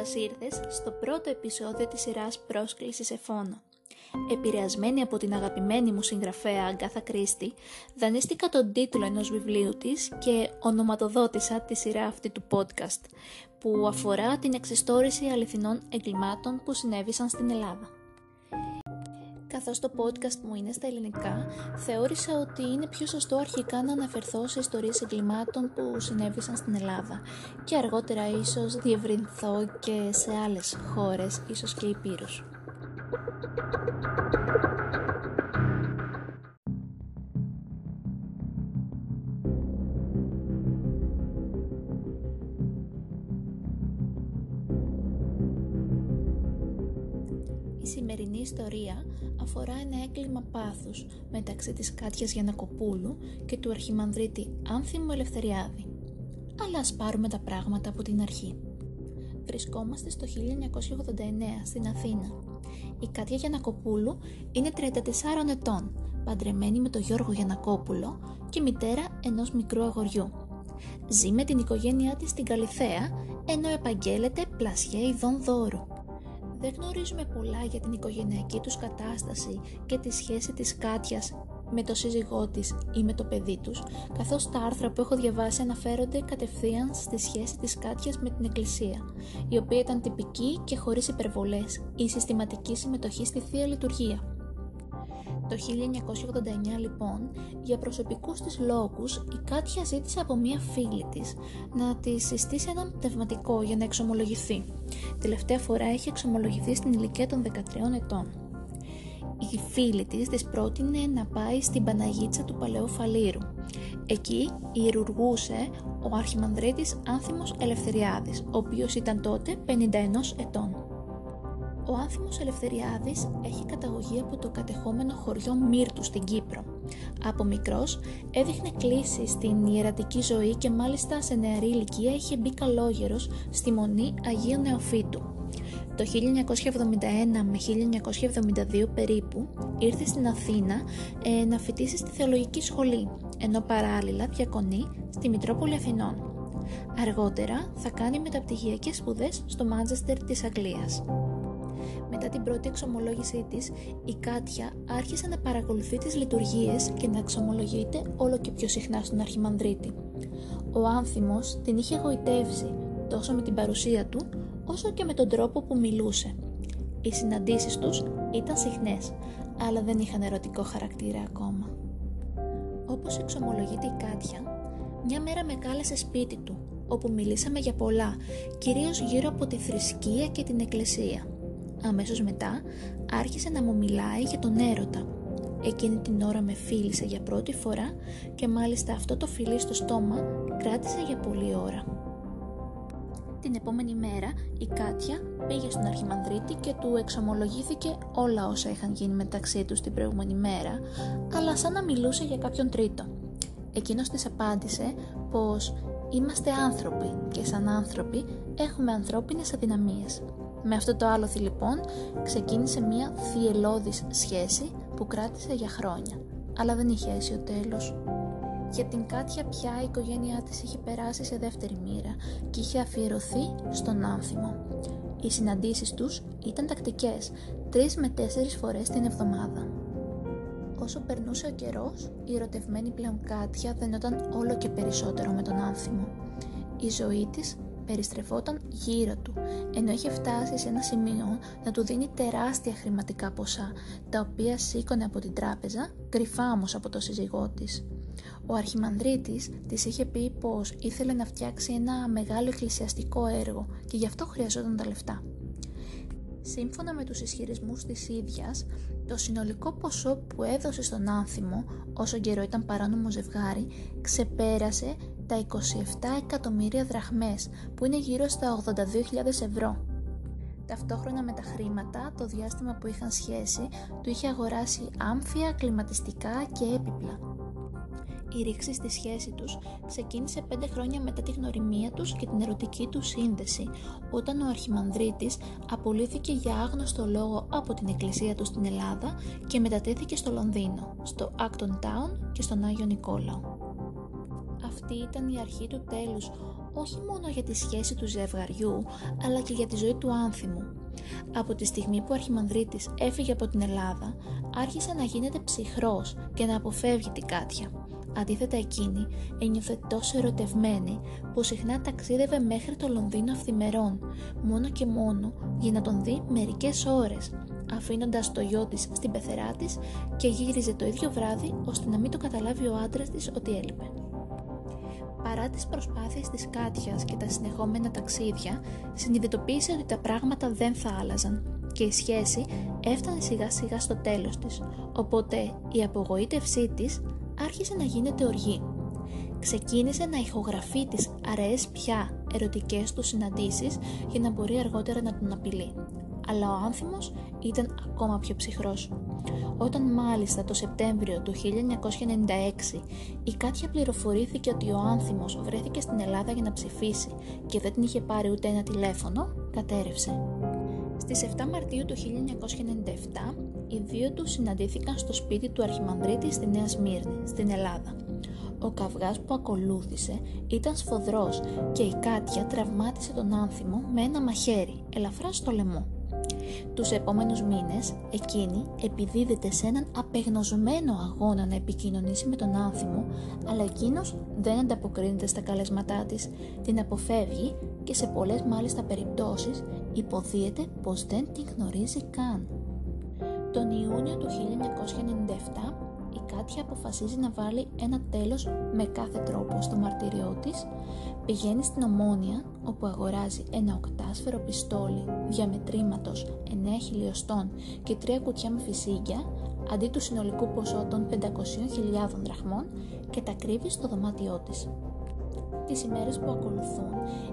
Καλώς ήρθες στο πρώτο επεισόδιο της σειράς «Πρόσκλησης σε φόνο». Επηρεασμένη από την αγαπημένη μου συγγραφέα Αγκάθα Κρίστη, δανείστηκα τον τίτλο ενός βιβλίου της και ονοματοδότησα τη σειρά αυτή του podcast, που αφορά την εξιστόρηση αληθινών εγκλημάτων που συνέβησαν στην Ελλάδα. Καθώς το podcast μου είναι στα ελληνικά, θεώρησα ότι είναι πιο σωστό αρχικά να αναφερθώ σε ιστορίες εγκλημάτων που συνέβησαν στην Ελλάδα και αργότερα ίσως διευρυνθώ και σε άλλες χώρες, ίσως και υπήρους. Ένα έγκλημα πάθους μεταξύ της Κάτιας Γιανακοπούλου και του αρχιμανδρίτη Άνθιμου Ελευθεριάδη. Αλλά ας πάρουμε τα πράγματα από την αρχή. Βρισκόμαστε στο 1989 στην Αθήνα. Η Κάτια Γιανακοπούλου είναι 34 ετών, παντρεμένη με τον Γιώργο Γιανακόπουλο και μητέρα ενός μικρού αγοριού. Ζει με την οικογένειά της στην Καλυθέα, ενώ επαγγέλλεται πλασιέ ειδών δώρου. Δεν γνωρίζουμε πολλά για την οικογενειακή τους κατάσταση και τη σχέση της Κάτιας με το σύζυγό της ή με το παιδί τους, καθώς τα άρθρα που έχω διαβάσει αναφέρονται κατευθείαν στη σχέση της Κάτιας με την Εκκλησία, η οποία ήταν τυπική και χωρίς υπερβολές, η συστηματική συμμετοχή στη Θεία Λειτουργία. Το 1989 λοιπόν, για προσωπικούς της λόγους, η Κάτια ζήτησε από μία φίλη της να τη συστήσει ένα πνευματικό για να εξομολογηθεί. Τελευταία φορά έχει εξομολογηθεί στην ηλικία των 13 ετών. Η φίλη της της πρότεινε να πάει στην Παναγίτσα του Παλαιού Φαλήρου. Εκεί ιερουργούσε ο αρχιμανδρίτης Άνθιμος Ελευθεριάδης, ο οποίος ήταν τότε 51 ετών. Ο Άνθιμος Ελευθεριάδης έχει καταγωγή από το κατεχόμενο χωριό Μύρτου στην Κύπρο. Από μικρός έδειχνε κλίση στην ιερατική ζωή και μάλιστα σε νεαρή ηλικία είχε μπει καλόγερος στη Μονή Αγίου Νεοφύτου. Το 1971 με 1972 περίπου ήρθε στην Αθήνα ε, να φοιτήσει στη θεολογική σχολή, ενώ παράλληλα διακονεί στη Μητρόπολη Αθηνών. Αργότερα θα κάνει μεταπτυχιακές σπουδές στο Μάντζεστερ της Αγγλίας. Μετά την πρώτη εξομολόγησή της, η Κάτια άρχισε να παρακολουθεί τις λειτουργίες και να εξομολογείται όλο και πιο συχνά στον Αρχιμανδρίτη. Ο άνθιμος την είχε εγωιτεύσει τόσο με την παρουσία του, όσο και με τον τρόπο που μιλούσε. Οι συναντήσεις τους ήταν συχνές, αλλά δεν είχαν ερωτικό χαρακτήρα ακόμα. Όπως εξομολογείται η Κάτια, μια μέρα με κάλεσε σπίτι του, όπου μιλήσαμε για πολλά, κυρίως γύρω από τη θρησκεία και την εκκλησία. Αμέσως μετά άρχισε να μου μιλάει για τον έρωτα. Εκείνη την ώρα με φίλησε για πρώτη φορά και μάλιστα αυτό το φιλί στο στόμα κράτησε για πολλή ώρα. Την επόμενη μέρα η Κάτια πήγε στον Αρχιμανδρίτη και του εξομολογήθηκε όλα όσα είχαν γίνει μεταξύ τους την προηγούμενη μέρα, αλλά σαν να μιλούσε για κάποιον τρίτο. Εκείνος της απάντησε πως είμαστε άνθρωποι και σαν άνθρωποι έχουμε ανθρώπινες αδυναμίες. Με αυτό το άλοθη λοιπόν ξεκίνησε μια θυελώδης σχέση που κράτησε για χρόνια, αλλά δεν είχε αίσιο τέλος. Για την Κάτια πια η οικογένειά της είχε περάσει σε δεύτερη μοίρα και είχε αφιερωθεί στον άνθιμο. Οι συναντήσεις τους ήταν τακτικές, τρεις με τέσσερις φορές την εβδομάδα. Όσο περνούσε ο καιρός, η ερωτευμένη πλέον Κάτια δενόταν όλο και περισσότερο με τον άνθιμο. Η ζωή της περιστρεφόταν γύρω του, ενώ είχε φτάσει σε ένα σημείο να του δίνει τεράστια χρηματικά ποσά, τα οποία σήκωνε από την τράπεζα, κρυφά όμως από το σύζυγό της. Ο Αρχιμανδρίτης της είχε πει πως ήθελε να φτιάξει ένα μεγάλο εκκλησιαστικό έργο και γι' αυτό χρειαζόταν τα λεφτά. Σύμφωνα με τους ισχυρισμούς της ίδιας, το συνολικό ποσό που έδωσε στον άνθιμο όσο καιρό ήταν παράνομο ζευγάρι ξεπέρασε τα 27 εκατομμύρια δραχμές που είναι γύρω στα 82.000 ευρώ. Ταυτόχρονα με τα χρήματα, το διάστημα που είχαν σχέση, του είχε αγοράσει άμφια, κλιματιστικά και έπιπλα. Η ρήξη στη σχέση τους ξεκίνησε πέντε χρόνια μετά τη γνωριμία τους και την ερωτική τους σύνδεση, όταν ο Αρχιμανδρίτης απολύθηκε για άγνωστο λόγο από την εκκλησία του στην Ελλάδα και μετατέθηκε στο Λονδίνο, στο Acton Town και στον Άγιο Νικόλαο. Αυτή ήταν η αρχή του τέλους, όχι μόνο για τη σχέση του ζευγαριού, αλλά και για τη ζωή του άνθιμου. Από τη στιγμή που ο Αρχιμανδρίτης έφυγε από την Ελλάδα, άρχισε να γίνεται ψυχρός και να αποφεύγει την Κάτια. Αντίθετα εκείνη ένιωθε τόσο ερωτευμένη που συχνά ταξίδευε μέχρι το Λονδίνο αυθημερών, μόνο και μόνο για να τον δει μερικές ώρες, αφήνοντας το γιο της στην πεθερά της και γύριζε το ίδιο βράδυ ώστε να μην το καταλάβει ο άντρας της ότι έλειπε. Παρά τις προσπάθειες της Κάτιας και τα συνεχόμενα ταξίδια, συνειδητοποίησε ότι τα πράγματα δεν θα άλλαζαν και η σχέση έφτανε σιγά σιγά στο τέλος της, οπότε η απογοήτευσή της άρχισε να γίνεται οργή. Ξεκίνησε να ηχογραφεί τις αραιές πια ερωτικές του συναντήσεις για να μπορεί αργότερα να τον απειλεί. Αλλά ο άνθιμος ήταν ακόμα πιο ψυχρός. Όταν μάλιστα το Σεπτέμβριο του 1996 η Κάτια πληροφορήθηκε ότι ο άνθιμος βρέθηκε στην Ελλάδα για να ψηφίσει και δεν την είχε πάρει ούτε ένα τηλέφωνο, κατέρευσε. Στις 7 Μαρτίου του 1997 οι δύο τους συναντήθηκαν στο σπίτι του Αρχιμανδρίτη στη Νέα Σμύρνη, στην Ελλάδα. Ο καυγάς που ακολούθησε ήταν σφοδρός και η Κάτια τραυμάτισε τον άνθιμο με ένα μαχαίρι, ελαφρά στο λαιμό. Τους επόμενους μήνες, εκείνη επιδίδεται σε έναν απεγνωσμένο αγώνα να επικοινωνήσει με τον άνθιμο, αλλά εκείνος δεν ανταποκρίνεται στα καλέσματά της, την αποφεύγει και σε πολλές μάλιστα περιπτώσεις υποδίεται πως δεν την γνωρίζει καν. Τον Ιούνιο του 1997 η Κάτια αποφασίζει να βάλει ένα τέλος με κάθε τρόπο στο μαρτύριό της, πηγαίνει στην Ομόνια όπου αγοράζει ένα οκτάσφαιρο πιστόλι διαμετρήματος 9 χιλιοστών και τρία κουτιά με φυσίγγια αντί του συνολικού ποσό των 500.000 δραχμών και τα κρύβει στο δωμάτιό της. Τις ημέρες που ακολουθούν,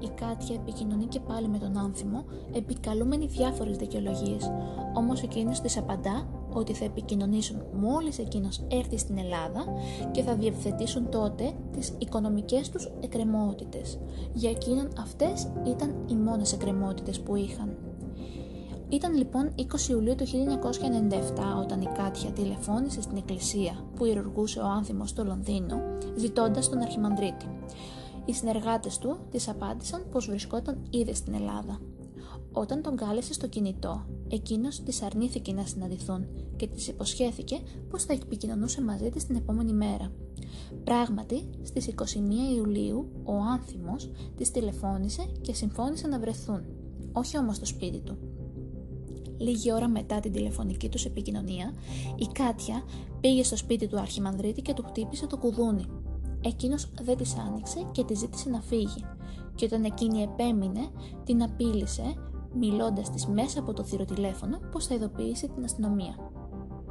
η Κάτια επικοινωνεί και πάλι με τον άνθιμο, επικαλούμενη διάφορες δικαιολογίες, όμως εκείνος της απαντά ότι θα επικοινωνήσουν μόλις εκείνος έρθει στην Ελλάδα και θα διευθετήσουν τότε τις οικονομικές τους εκκρεμότητες. Για εκείνον αυτές ήταν οι μόνες εκκρεμότητες που είχαν. Ήταν λοιπόν 20 Ιουλίου του 1997 όταν η Κάτια τηλεφώνησε στην εκκλησία που ιερουργούσε ο άνθιμος στο Λονδίνο ζητώντας τον Αρχιμανδρίτη. Οι συνεργάτες του της απάντησαν πως βρισκόταν ήδη στην Ελλάδα. Όταν τον κάλεσε στο κινητό, εκείνος της αρνήθηκε να συναντηθούν και της υποσχέθηκε πως θα επικοινωνούσε μαζί της την επόμενη μέρα. Πράγματι, στις 21 Ιουλίου ο άνθιμος της τηλεφώνησε και συμφώνησε να βρεθούν, όχι όμως στο σπίτι του. Λίγη ώρα μετά την τηλεφωνική τους επικοινωνία, η Κάτια πήγε στο σπίτι του Αρχιμανδρίτη και του χτύπησε το κουδούνι. Εκείνος δεν της άνοιξε και τη ζήτησε να φύγει και όταν εκείνη επέμεινε την απείλησε μιλώντας της μέσα από το θηροτηλέφωνο πως θα ειδοποιήσει την αστυνομία.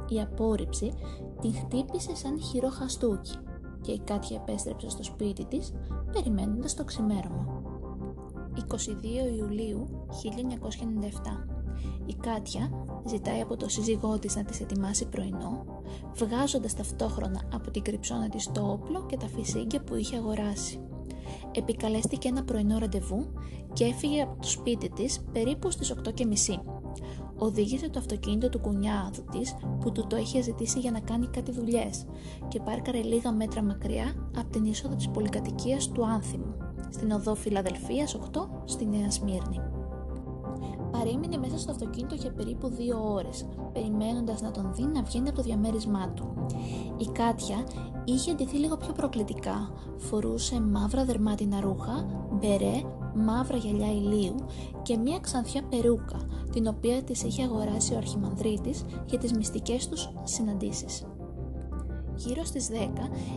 Η απόρριψη την χτύπησε σαν χειρό χαστούκι και η Κάτια επέστρεψε στο σπίτι της περιμένοντας το ξημέρωμα. 22 Ιουλίου 1997 η Κάτια ζητάει από το σύζυγό της να της ετοιμάσει πρωινό, βγάζοντας ταυτόχρονα από την κρυψώνα της το όπλο και τα φυσίγγια που είχε αγοράσει. Επικαλέστηκε ένα πρωινό ραντεβού και έφυγε από το σπίτι της περίπου στις 8.30. Οδήγησε το αυτοκίνητο του κουνιάδου της που του το είχε ζητήσει για να κάνει κάτι δουλειές και πάρκαρε λίγα μέτρα μακριά από την είσοδο της πολυκατοικίας του Άνθιμου, στην οδό Φιλαδελφίας 8 στη Νέα Σμύρνη. Παρέμεινε μέσα στο αυτοκίνητο για περίπου δύο ώρες, περιμένοντας να τον δει να βγαίνει από το διαμέρισμά του. Η Κάτια είχε ντυθεί λίγο πιο προκλητικά. Φορούσε μαύρα δερμάτινα ρούχα, μπερέ, μαύρα γυαλιά ηλίου και μία ξανθιά περούκα, την οποία της είχε αγοράσει ο Αρχιμανδρίτης για τις μυστικές τους συναντήσεις. Γύρω στις 10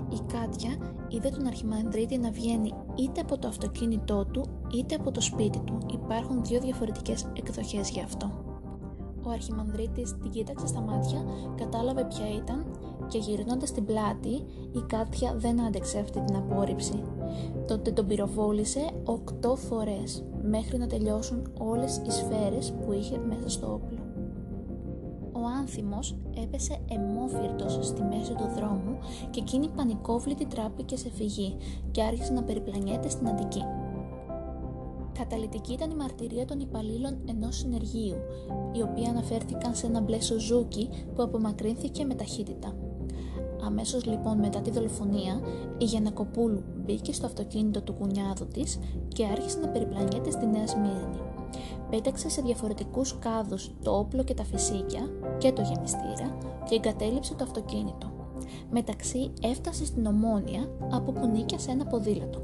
η Κάτια είδε τον Αρχιμανδρίτη να βγαίνει είτε από το αυτοκίνητό του είτε από το σπίτι του. Υπάρχουν δύο διαφορετικές εκδοχές γι' αυτό. Ο Αρχιμανδρίτης την κοίταξε στα μάτια, κατάλαβε ποια ήταν και γυρνώντας την πλάτη η Κάτια δεν άντεξε αυτή την απόρριψη. Τότε τον πυροβόλησε οκτώ φορές μέχρι να τελειώσουν όλες οι σφαίρες που είχε μέσα στο όπλο ο άνθιμος έπεσε αιμόφυρτος στη μέση του δρόμου και εκείνη πανικόβλητη τράπηκε σε φυγή και άρχισε να περιπλανιέται στην Αντική. Καταλητική ήταν η μαρτυρία των υπαλλήλων ενός συνεργείου, οι οποίοι αναφέρθηκαν σε ένα μπλε σουζούκι που απομακρύνθηκε με ταχύτητα. Αμέσως λοιπόν μετά τη δολοφονία, η Γιανακοπούλου μπήκε στο αυτοκίνητο του κουνιάδου της και άρχισε να περιπλανιέται στη Νέα Σμύρνη. Πέταξε σε διαφορετικούς κάδους το όπλο και τα φυσίκια και το γεμιστήρα και εγκατέλειψε το αυτοκίνητο. Μεταξύ έφτασε στην Ομόνια από που νίκιασε ένα ποδήλατο.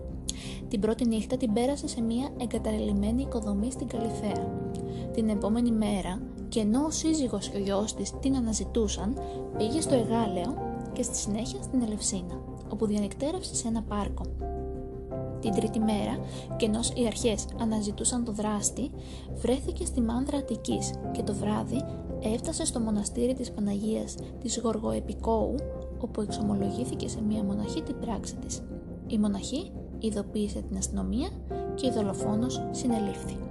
Την πρώτη νύχτα την πέρασε σε μια εγκαταλελειμμένη οικοδομή στην Καλυθέα. Την επόμενη μέρα, και ενώ ο σύζυγος και ο γιος της την αναζητούσαν, πήγε στο Εγάλεο και στη συνέχεια στην Ελευσίνα, όπου διανυκτέρευσε σε ένα πάρκο. Την τρίτη μέρα, και ενώ οι αρχές αναζητούσαν το δράστη, βρέθηκε στη Μάνδρα Αττικής και το βράδυ έφτασε στο μοναστήρι της Παναγίας της Γοργοεπικόου, όπου εξομολογήθηκε σε μία μοναχή την πράξη της. Η μοναχή ειδοποίησε την αστυνομία και η δολοφόνος συνελήφθη.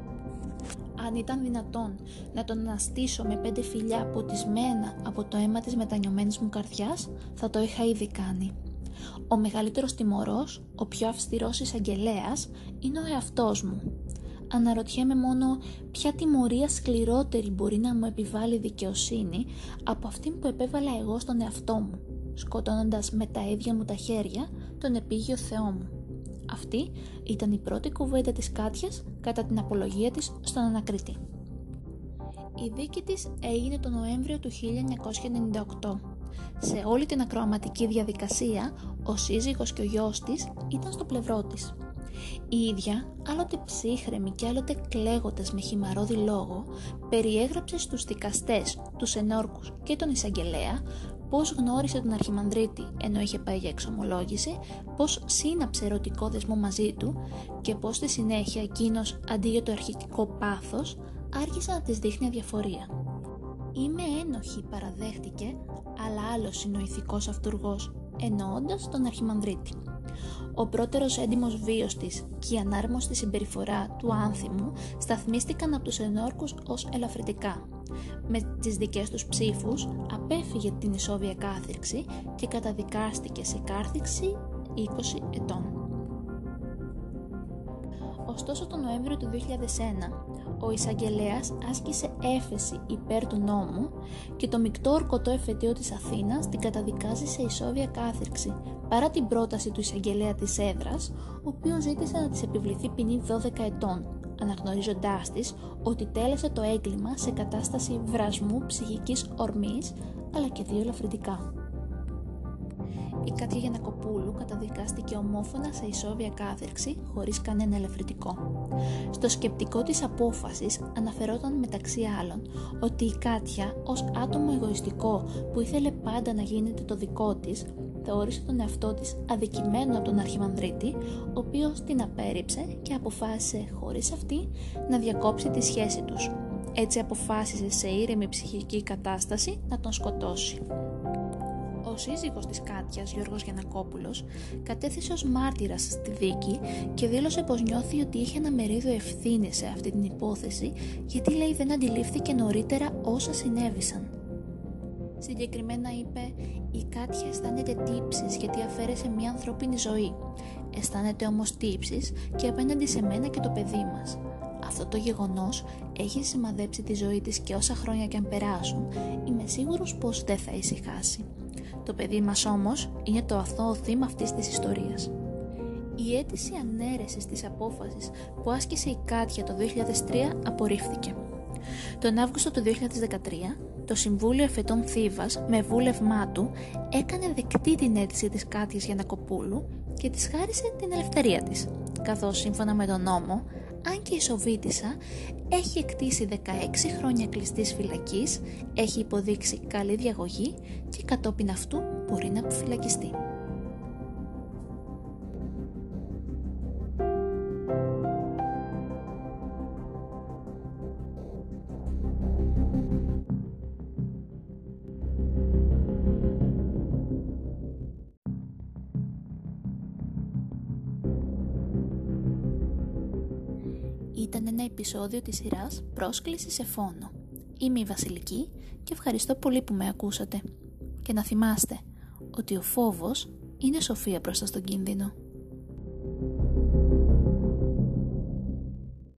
Αν ήταν δυνατόν να τον αναστήσω με πέντε φιλιά ποτισμένα από το αίμα της μετανιωμένης μου καρδιάς, θα το είχα ήδη κάνει. Ο μεγαλύτερος τιμωρός, ο πιο αυστηρός εισαγγελέας, είναι ο εαυτός μου. Αναρωτιέμαι μόνο ποια τιμωρία σκληρότερη μπορεί να μου επιβάλλει δικαιοσύνη από αυτήν που επέβαλα εγώ στον εαυτό μου, σκοτώνοντας με τα ίδια μου τα χέρια τον επίγειο Θεό μου. Αυτή ήταν η πρώτη κουβέντα της Κάτιας κατά την απολογία της στον ανακριτή. Η δίκη της έγινε τον Νοέμβριο του 1998. Σε όλη την ακροαματική διαδικασία, ο σύζυγος και ο γιος της ήταν στο πλευρό της. Η ίδια, άλλοτε ψύχρεμη και άλλοτε κλαίγοντας με χυμαρόδι λόγο, περιέγραψε στους δικαστές, τους ενόρκους και τον εισαγγελέα πώς γνώρισε τον Αρχιμανδρίτη ενώ είχε πάει για εξομολόγηση, πώς σύναψε ερωτικό δεσμό μαζί του και πώς στη συνέχεια εκείνος αντί για το αρχικό πάθος άρχισε να της δείχνει αδιαφορία. «Είμαι ένοχη», παραδέχτηκε, αλλά άλλος είναι ο ηθικός αυτούργος, εννοώντας τον Αρχιμανδρίτη. Ο πρώτερος έντιμος βίος της και η ανάρμοστη συμπεριφορά του άνθιμου σταθμίστηκαν από τους ενόρκους ως ελαφρυτικά. Με τις δικές τους ψήφους απέφυγε την ισόβια κάθριξη και καταδικάστηκε σε κάθριξη 20 ετών. Ωστόσο τον Νοέμβριο του 2001 ο εισαγγελέας άσκησε έφεση υπέρ του νόμου και το μεικτό ορκωτό εφετείο της Αθήνας την καταδικάζει σε ισόβια κάθριξη παρά την πρόταση του εισαγγελέα της έδρας ο οποίος ζήτησε να της επιβληθεί ποινή 12 ετών αναγνωρίζοντάς της ότι τέλεσε το έγκλημα σε κατάσταση βρασμού ψυχικής ορμής αλλά και δύο ελαφρυντικά η Κάτια Γιανακοπούλου καταδικάστηκε ομόφωνα σε ισόβια κάθερξη χωρίς κανένα ελευθερικό. Στο σκεπτικό της απόφασης αναφερόταν μεταξύ άλλων ότι η Κάτια ως άτομο εγωιστικό που ήθελε πάντα να γίνεται το δικό της θεώρησε τον εαυτό της αδικημένο από τον Αρχιμανδρίτη, ο οποίος την απέρριψε και αποφάσισε χωρίς αυτή να διακόψει τη σχέση τους. Έτσι αποφάσισε σε ήρεμη ψυχική κατάσταση να τον σκοτώσει σύζυγος της Κάτιας, Γιώργος Γιανακόπουλος, κατέθεσε ως μάρτυρας στη δίκη και δήλωσε πως νιώθει ότι είχε ένα μερίδιο ευθύνη σε αυτή την υπόθεση γιατί λέει δεν αντιλήφθηκε νωρίτερα όσα συνέβησαν. Συγκεκριμένα είπε «Η Κάτια αισθάνεται τύψεις γιατί αφαίρεσε μια ανθρώπινη ζωή. Αισθάνεται όμως τύψεις και απέναντι σε μένα και το παιδί μας. Αυτό το γεγονός έχει σημαδέψει τη ζωή της και όσα χρόνια και αν περάσουν, είμαι σίγουρος πως δεν θα ησυχάσει. Το παιδί μας όμως είναι το αθώο θύμα αυτής της ιστορίας. Η αίτηση ανέρεσης της απόφασης που άσκησε η Κάτια το 2003 απορρίφθηκε. Τον Αύγουστο του 2013, το Συμβούλιο Εφετών Θήβας με βούλευμά του έκανε δεκτή την αίτηση της Κάτιας Γιανακοπούλου και της χάρισε την ελευθερία της, καθώς σύμφωνα με τον νόμο αν και η Σοβίτισσα έχει εκτίσει 16 χρόνια κλειστής φυλακής, έχει υποδείξει καλή διαγωγή και κατόπιν αυτού μπορεί να αποφυλακιστεί. Επεισόδιο της σειράς «Πρόσκληση σε φόνο». Είμαι η Βασιλική και ευχαριστώ πολύ που με ακούσατε. Και να θυμάστε ότι ο φόβος είναι σοφία μπροστά στον κίνδυνο.